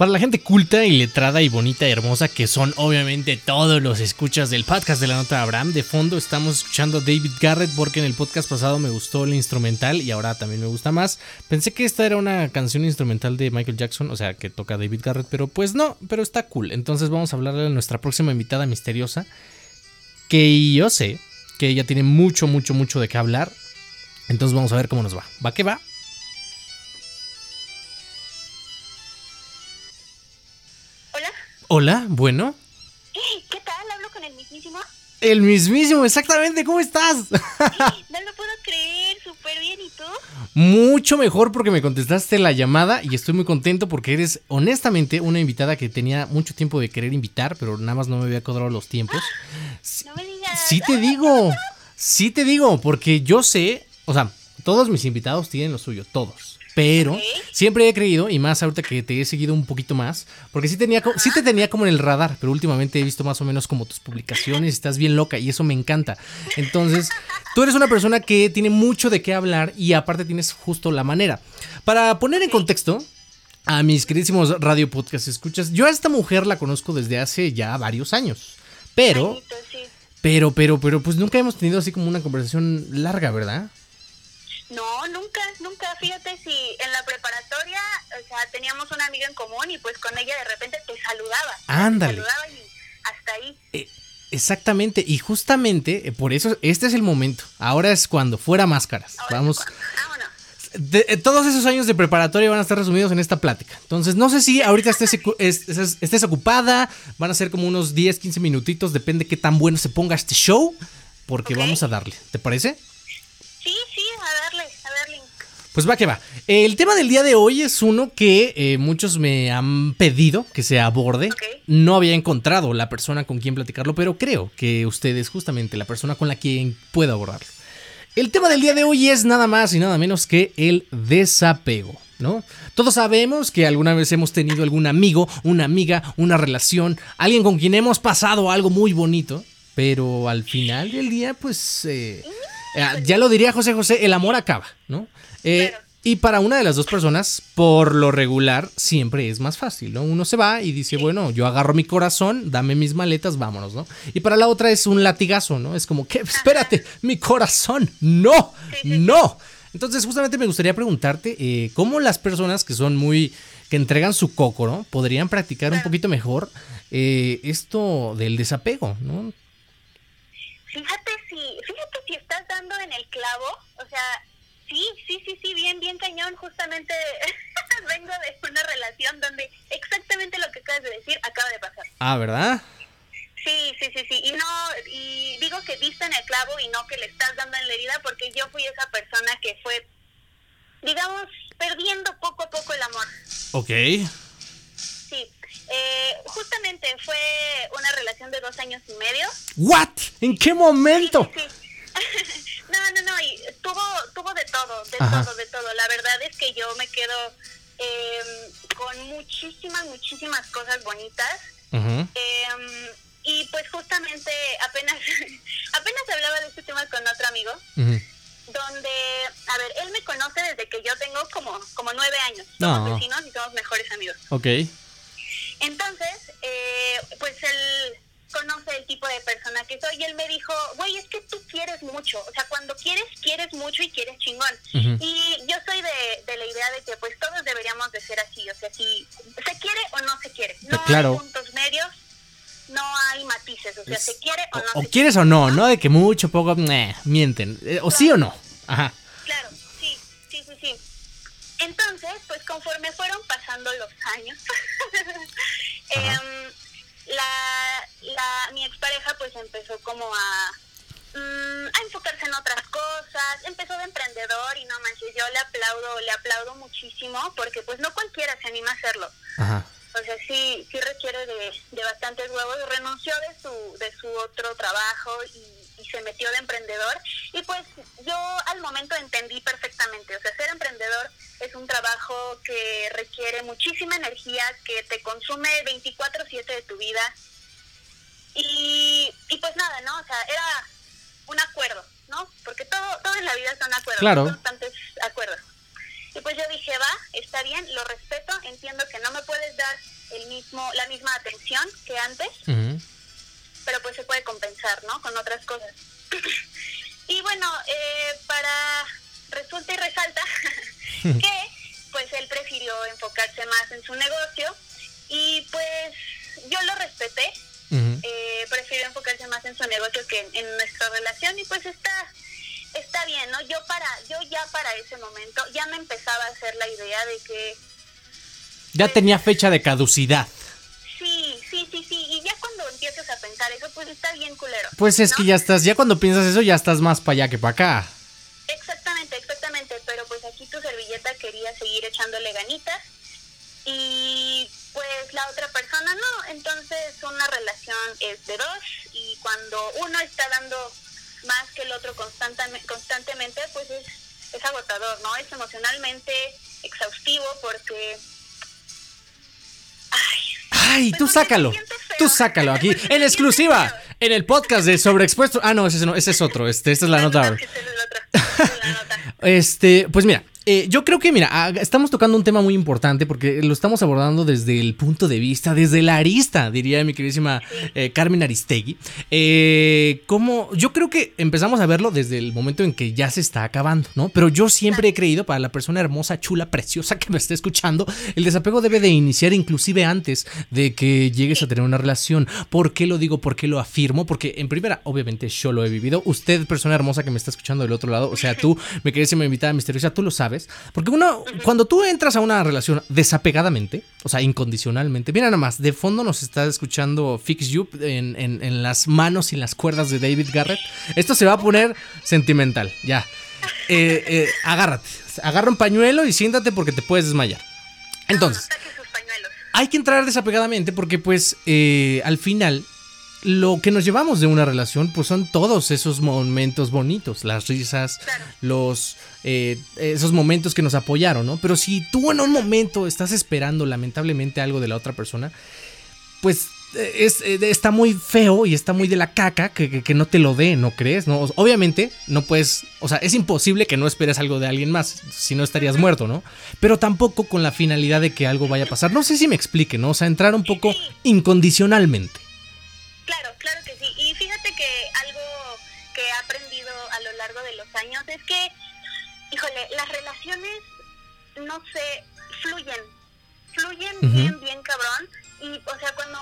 Para la gente culta y letrada y bonita y hermosa, que son obviamente todos los escuchas del podcast de la nota de Abraham, de fondo estamos escuchando a David Garrett porque en el podcast pasado me gustó el instrumental y ahora también me gusta más. Pensé que esta era una canción instrumental de Michael Jackson, o sea, que toca David Garrett, pero pues no, pero está cool. Entonces vamos a hablarle a nuestra próxima invitada misteriosa, que yo sé que ella tiene mucho, mucho, mucho de qué hablar. Entonces vamos a ver cómo nos va. ¿Va que va? Hola, bueno. ¿Qué tal? ¿Hablo con el mismísimo? El mismísimo, exactamente. ¿Cómo estás? no lo puedo creer, súper bien. ¿Y tú? Mucho mejor porque me contestaste la llamada y estoy muy contento porque eres honestamente una invitada que tenía mucho tiempo de querer invitar, pero nada más no me había cuadrado los tiempos. No me digas. Sí te digo, sí te digo, porque yo sé, o sea, todos mis invitados tienen lo suyo, todos. Pero siempre he creído, y más ahorita que te he seguido un poquito más, porque sí, tenía, sí te tenía como en el radar, pero últimamente he visto más o menos como tus publicaciones, estás bien loca y eso me encanta. Entonces, tú eres una persona que tiene mucho de qué hablar y aparte tienes justo la manera. Para poner en contexto, a mis queridísimos radio podcast escuchas, yo a esta mujer la conozco desde hace ya varios años, pero... Pero, pero, pero, pues nunca hemos tenido así como una conversación larga, ¿verdad? No, nunca, nunca. Fíjate si en la preparatoria, o sea, teníamos una amiga en común y pues con ella de repente te saludaba. Ándale. Te saludaba y hasta ahí. Eh, exactamente, y justamente eh, por eso este es el momento. Ahora es cuando fuera máscaras. Vamos. Eh, todos esos años de preparatoria van a estar resumidos en esta plática. Entonces, no sé si ahorita estés, estés, ocupada, van a ser como unos 10, 15 minutitos, depende qué tan bueno se ponga este show, porque vamos a darle. ¿Te parece? Pues va que va. El tema del día de hoy es uno que eh, muchos me han pedido que se aborde. No había encontrado la persona con quien platicarlo, pero creo que usted es justamente la persona con la quien puedo abordarlo. El tema del día de hoy es nada más y nada menos que el desapego. ¿No? Todos sabemos que alguna vez hemos tenido algún amigo, una amiga, una relación, alguien con quien hemos pasado algo muy bonito, pero al final del día, pues eh, eh, ya lo diría José José, el amor acaba, ¿no? Eh, y para una de las dos personas, por lo regular, siempre es más fácil, ¿no? Uno se va y dice, bueno, yo agarro mi corazón, dame mis maletas, vámonos, ¿no? Y para la otra es un latigazo, ¿no? Es como, ¿qué? Espérate, mi corazón, no, no. Entonces, justamente me gustaría preguntarte, eh, ¿cómo las personas que son muy, que entregan su coco, ¿no? Podrían practicar un poquito mejor esto del desapego, ¿no? Fíjate si, fíjate si estás dando en el clavo, o sea, sí, sí, sí, sí, bien, bien cañón, justamente vengo de una relación donde exactamente lo que acabas de decir acaba de pasar. Ah, ¿verdad? Sí, sí, sí, sí, y no, y digo que diste en el clavo y no que le estás dando en la herida porque yo fui esa persona que fue, digamos, perdiendo poco a poco el amor. Ok. Eh, justamente fue una relación de dos años y medio. ¿What? ¿En qué momento? no, no, no, y tuvo, tuvo de todo, de todo, de todo. La verdad es que yo me quedo em, con muchísimas, muchísimas cosas bonitas. Em, y pues justamente apenas, apenas hablaba de este tema con otro amigo. donde, a ver, él me conoce desde que yo tengo como, como nueve años. Somos vecinos y somos mejores amigos. Ok. Entonces, eh, pues él conoce el tipo de persona que soy y él me dijo, güey, es que tú quieres mucho, o sea, cuando quieres, quieres mucho y quieres chingón. Y yo soy de, la idea de que pues todos deberíamos de ser así, o sea, si se quiere o no se quiere, no hay puntos medios, no hay matices, o sea, se quiere o no o, quieres o no, no, de que mucho, poco, mienten, eh, o sí o no, ajá. Entonces, pues conforme fueron pasando los años, eh, la, la, mi expareja pues empezó como a, mm, a enfocarse en otras cosas, empezó de emprendedor y no manches, yo le aplaudo, le aplaudo muchísimo porque pues no cualquiera se anima a hacerlo. O sea, sí, sí requiere de, de bastantes huevos. Renunció de su, de su otro trabajo y se metió de emprendedor. Y pues yo al momento entendí perfectamente, o sea, ser emprendedor es un trabajo que requiere muchísima energía, que te consume 24/7 de tu vida. Y, y pues nada, ¿no? O sea, era un acuerdo, ¿no? Porque todo, todo en la vida son acuerdos, claro. constantes acuerdos. Y pues yo dije, va, está bien, lo respeto, entiendo que no me puedes dar mismo, la misma atención que antes, pero pues se puede compensar, ¿no? Con otras cosas. y bueno, eh, para resulta y resalta que pues él prefirió enfocarse más en su negocio y pues yo lo respeté, eh, prefirió enfocarse más en su negocio que en, nuestra relación y pues está está bien, ¿no? Yo para yo ya para ese momento ya me empezaba a hacer la idea de que ya pues, tenía fecha de caducidad. Pues está bien culero. Pues es que ya estás, ya cuando piensas eso ya estás más para allá que para acá. Exactamente, exactamente, pero pues aquí tu servilleta quería seguir echándole ganitas y pues la otra persona no, entonces una relación es de dos y cuando uno está dando más que el otro constantemente, constantemente pues es, es agotador, ¿no? Es emocionalmente exhaustivo porque... Ay, tú pues, sácalo. Tú sácalo aquí. En exclusiva. En el podcast de Sobreexpuesto. Ah, no, ese, no, ese es otro. Este, esta es la nota. este, pues mira, eh, yo creo que, mira, ah, estamos tocando un tema muy importante porque lo estamos abordando desde el punto de vista, desde la arista, diría mi queridísima eh, Carmen Aristegui. Eh, como yo creo que empezamos a verlo desde el momento en que ya se está acabando, ¿no? Pero yo siempre he creído, para la persona hermosa, chula, preciosa que me esté escuchando, el desapego debe de iniciar inclusive antes de que llegues a tener una relación. ¿Por qué lo digo? ¿Por qué lo afirmo? Porque en primera, obviamente yo lo he vivido. Usted, persona hermosa que me está escuchando del otro lado, o sea, tú, mi queridísima invitada misteriosa, tú lo sabes porque uno, cuando tú entras a una relación desapegadamente, o sea, incondicionalmente, mira nada más, de fondo nos está escuchando Fix You en, las manos y las cuerdas de David Garrett. Esto se va a poner sentimental, ya. Eh, eh, agárrate, agarra un pañuelo y siéntate porque te puedes desmayar. Entonces, hay que entrar desapegadamente porque pues eh, al final lo que nos llevamos de una relación, pues son todos esos momentos bonitos, las risas, los eh, esos momentos que nos apoyaron, ¿no? Pero si tú en un momento estás esperando lamentablemente algo de la otra persona, pues eh, es, eh, está muy feo y está muy de la caca que, no te lo dé, ¿no crees? ¿No? Obviamente no puedes, o sea, es imposible que no esperes algo de alguien más, si no estarías muerto, ¿no? Pero tampoco con la finalidad de que algo vaya a pasar. No sé si me explique, ¿no? O sea, entrar un poco incondicionalmente. Años es que, híjole, las relaciones, no sé, fluyen, fluyen bien, bien cabrón. Y, o sea, cuando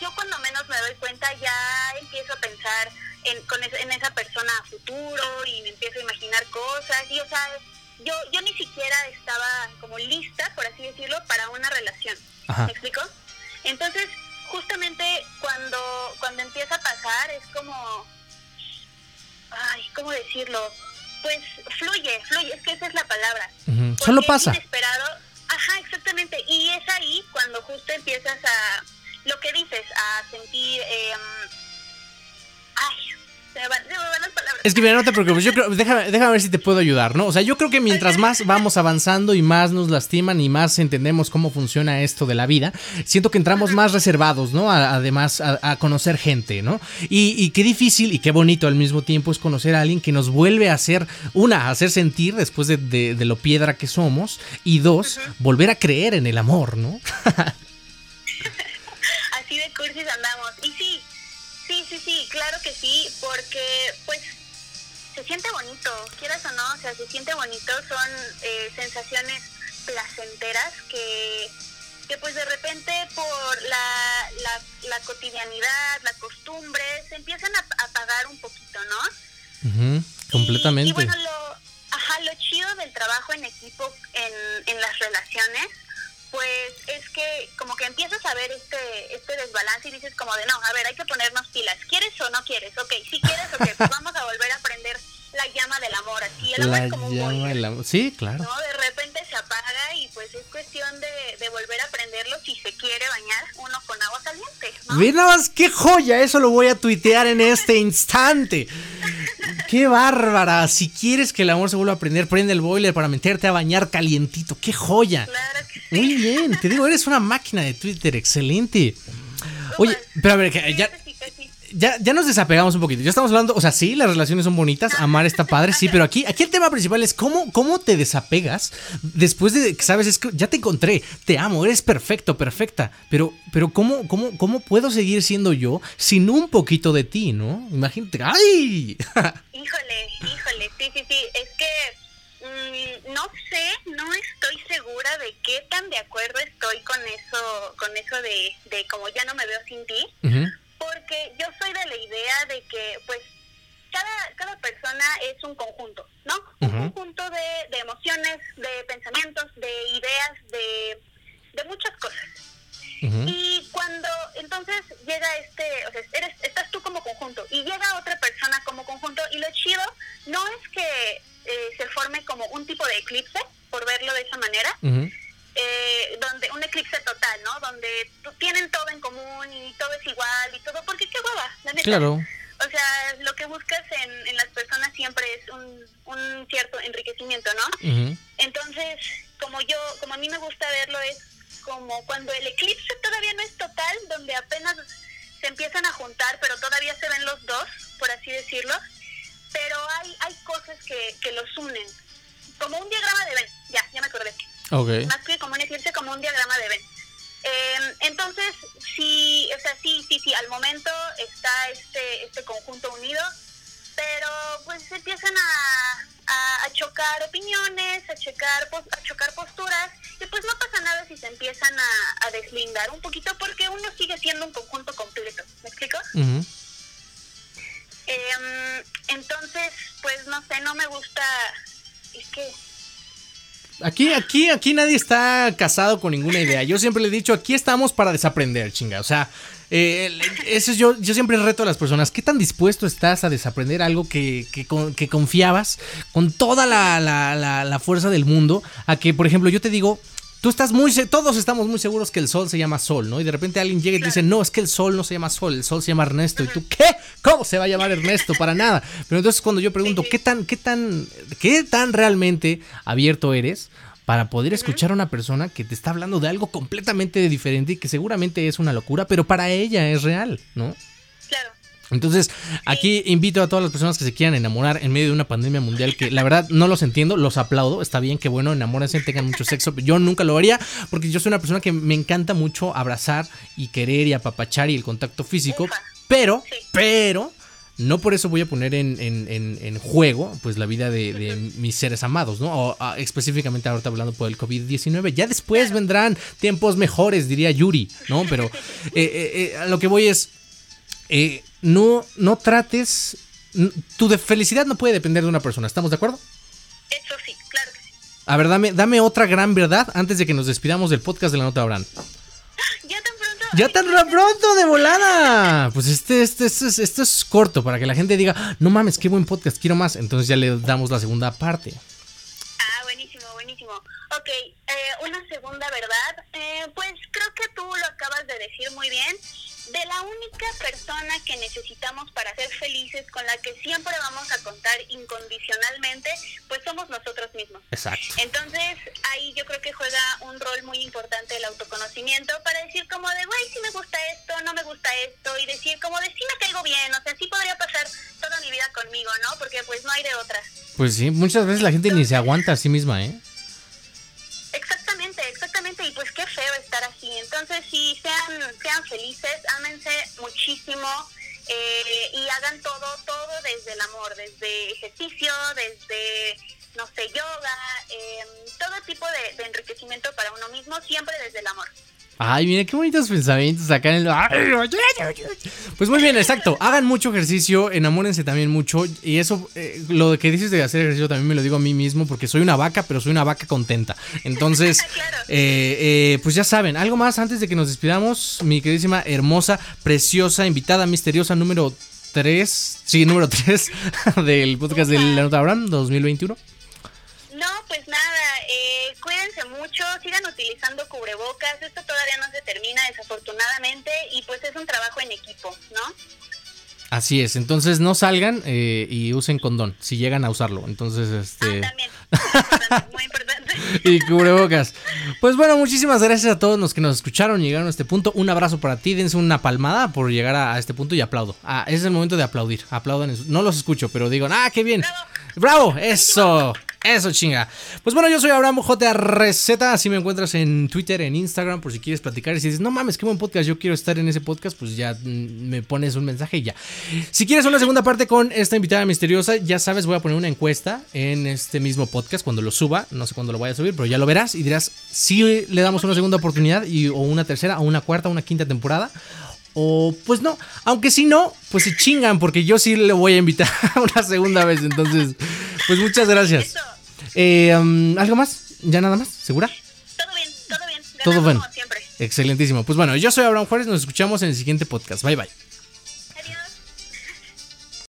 yo cuando menos me doy cuenta ya empiezo a pensar en, con en esa persona a futuro y me empiezo a imaginar cosas. Y, o sea, yo, yo ni siquiera estaba como lista, por así decirlo, para una relación. ¿Me explico? Entonces, justamente cuando, cuando empieza a pasar es como, ay, ¿cómo decirlo? Pues fluye, fluye, es que esa es la palabra. Solo pasa. inesperado, ajá, exactamente, y es ahí cuando justo empiezas a, lo que dices, a sentir, eh, ay, es que mira, no te preocupes, yo creo, déjame, déjame ver si te puedo ayudar, ¿no? O sea, yo creo que mientras más vamos avanzando y más nos lastiman y más entendemos cómo funciona esto de la vida, siento que entramos más reservados, ¿no? además, a, conocer gente, ¿no? Y, qué difícil y qué bonito al mismo tiempo es conocer a alguien que nos vuelve a hacer, una, a hacer sentir después de, lo piedra que somos, y dos, volver a creer en el amor, ¿no? Así de cursis andamos. Y sí, Sí, sí, sí, claro que sí, porque pues se siente bonito, quieras o no, o sea, se siente bonito, son eh, sensaciones placenteras que, que pues de repente por la, la, cotidianidad, la costumbre, se empiezan a apagar un poquito, ¿no? completamente. Y, bueno, lo, ajá, lo chido del trabajo en equipo en, en las relaciones pues es que como que empiezas a ver este este desbalance y dices como de no, a ver, hay que ponernos pilas. ¿Quieres o no quieres? Ok, si quieres, ok, pues vamos a volver a aprender la llama del amor. Así el amor es como un Sí, claro. ¿no? De repente se apaga y pues es cuestión de, de volver a aprenderlo si se quiere bañar uno con agua caliente. ¿no? Mira más, qué joya, eso lo voy a tuitear en este instante. ¡Qué bárbara! Si quieres que el amor se vuelva a prender, prende el boiler para meterte a bañar calientito. ¡Qué joya! Claro que sí. Muy bien, te digo, eres una máquina de Twitter, excelente. Oye, pero a ver, ya, ya, ya nos desapegamos un poquito. Ya estamos hablando, o sea, sí, las relaciones son bonitas, amar está padre, sí, pero aquí, aquí el tema principal es cómo, cómo te desapegas después de que sabes, es que ya te encontré, te amo, eres perfecto, perfecta. Pero, pero ¿cómo, cómo, cómo puedo seguir siendo yo sin un poquito de ti, no? Imagínate, ¡ay! híjole, híjole, sí, sí, sí. Es que mm, no sé, no estoy segura de qué tan de acuerdo estoy con eso, con eso de, de como ya no me veo sin ti porque yo soy de la idea de que pues cada, cada persona es un conjunto, ¿no? Un conjunto de, de, emociones, de pensamientos, de ideas, de, de muchas cosas. Y cuando entonces llega este, o sea, eres, estás tú como conjunto y llega otra persona como conjunto y lo chido no es que eh, se forme como un tipo de eclipse, por verlo de esa manera, eh, donde eclipse total, ¿no? Donde tienen todo en común y todo es igual y todo, porque qué hueva, la neta. Claro. O sea, lo que buscas en, en las personas siempre es un, un cierto enriquecimiento, ¿no? Entonces, como yo, como a mí me gusta verlo, es como cuando el eclipse todavía no es total, donde apenas se empiezan a juntar, pero todavía se ven los dos, por así decirlo, pero hay, hay cosas que, que los unen, como un diagrama de Venn, ya, ya me acordé. Más sí, o sea, sí, sí, sí, al momento está este, este conjunto unido, pero pues empiezan a, a, chocar opiniones, a chocar, a chocar posturas, y pues no pasa nada si se empiezan a, a deslindar un poquito, porque uno sigue siendo un conjunto completo, ¿me explico? Em, entonces, pues no sé, no me gusta, es que Aquí, aquí, aquí nadie está casado con ninguna idea. Yo siempre le he dicho, aquí estamos para desaprender, chinga. O sea, eh, eso es yo, yo siempre reto a las personas. ¿Qué tan dispuesto estás a desaprender algo que, que, confiabas con toda la, la, la, fuerza del mundo? A que, por ejemplo, yo te digo, tú estás muy, todos estamos muy seguros que el sol se llama sol, ¿no? Y de repente alguien llega y te dice, no, es que el sol no se llama sol, el sol se llama Ernesto. Y tú, ¿qué? ¿Cómo se va a llamar Ernesto? Para nada. Pero entonces cuando yo pregunto, ¿qué tan, qué tan, qué tan realmente abierto eres? para poder escuchar a una persona que te está hablando de algo completamente diferente y que seguramente es una locura, pero para ella es real, ¿no? Entonces, aquí invito a todas las personas que se quieran enamorar en medio de una pandemia mundial que la verdad no los entiendo, los aplaudo, está bien que bueno, enamórense, tengan mucho sexo, yo nunca lo haría porque yo soy una persona que me encanta mucho abrazar y querer y apapachar y el contacto físico, pero, pero no por eso voy a poner en, en, juego pues la vida de, mis seres amados, ¿no? O, ah, específicamente ahorita hablando por el COVID-19. Ya después vendrán tiempos mejores, diría Yuri, ¿no? Pero eh, eh, eh, a lo que voy es, no, no trates, tu de felicidad no puede depender de una persona, ¿estamos de acuerdo? Eso sí, claro que sí. A ver, dame, dame otra gran verdad antes de que nos despidamos del podcast de la nota Abraham. Ya tan pronto. Ya tan pronto de volada. Pues este, este, este, este, es corto para que la gente diga, no mames, qué buen podcast, quiero más. Entonces ya le damos la segunda parte. Ah, buenísimo, buenísimo. Ok, eh, una segunda verdad. Eh, pues creo que tú lo acabas de decir muy bien de la única persona que necesitamos para ser felices, con la que siempre vamos a contar incondicionalmente, pues somos nosotros mismos. Exacto. Entonces, ahí yo creo que juega un rol muy importante el autoconocimiento para decir como de, güey, si me gusta esto, no me gusta esto, y decir como de, sí me caigo bien, o sea, sí podría pasar toda mi vida conmigo, ¿no? Porque pues no hay de otra. Pues sí, muchas veces la gente ni se aguanta a sí misma, ¿eh? Desde ejercicio, desde, no sé, yoga, eh, todo tipo de, de enriquecimiento para uno mismo, siempre desde el amor. Ay, mira qué bonitos pensamientos acá en el... Pues muy bien, exacto. Hagan mucho ejercicio, enamórense también mucho. Y eso, eh, lo que dices de hacer ejercicio también me lo digo a mí mismo porque soy una vaca, pero soy una vaca contenta. Entonces, eh, eh, pues ya saben, algo más antes de que nos despidamos, mi queridísima, hermosa, preciosa, invitada misteriosa número 3, sí, número 3 del podcast de la Nota Abraham 2021. No, pues nada, eh, cuídense mucho, sigan utilizando cubrebocas, esto todavía no se termina desafortunadamente y pues es un trabajo en equipo, ¿no? Así es, entonces no salgan eh, y usen condón, si llegan a usarlo, entonces este... Ah, también, muy importante. y cubrebocas. Pues bueno, muchísimas gracias a todos los que nos escucharon y llegaron a este punto. Un abrazo para ti, dense una palmada por llegar a, este punto y aplaudo. Ah, es el momento de aplaudir. Aplaudan. No los escucho, pero digo, ah, qué bien. Bravo, eso. Eso chinga. Pues bueno, yo soy Abraham JRZ. Así me encuentras en Twitter, en Instagram, por si quieres platicar. Y si dices, no mames, qué buen podcast, yo quiero estar en ese podcast, pues ya mm, me pones un mensaje y ya. Si quieres una segunda parte con esta invitada misteriosa, ya sabes, voy a poner una encuesta en este mismo podcast cuando lo suba. No sé cuándo lo voy a subir, pero ya lo verás y dirás si le damos una segunda oportunidad y, o una tercera, o una cuarta, o una quinta temporada. O pues no, aunque si no, pues se chingan porque yo sí le voy a invitar una segunda vez. Entonces, pues muchas gracias. Eh, um, ¿Algo más? ¿Ya nada más? ¿Segura? Todo bien, todo bien. todo bueno. Como siempre. Excelentísimo. Pues bueno, yo soy Abraham Juárez, nos escuchamos en el siguiente podcast. Bye bye.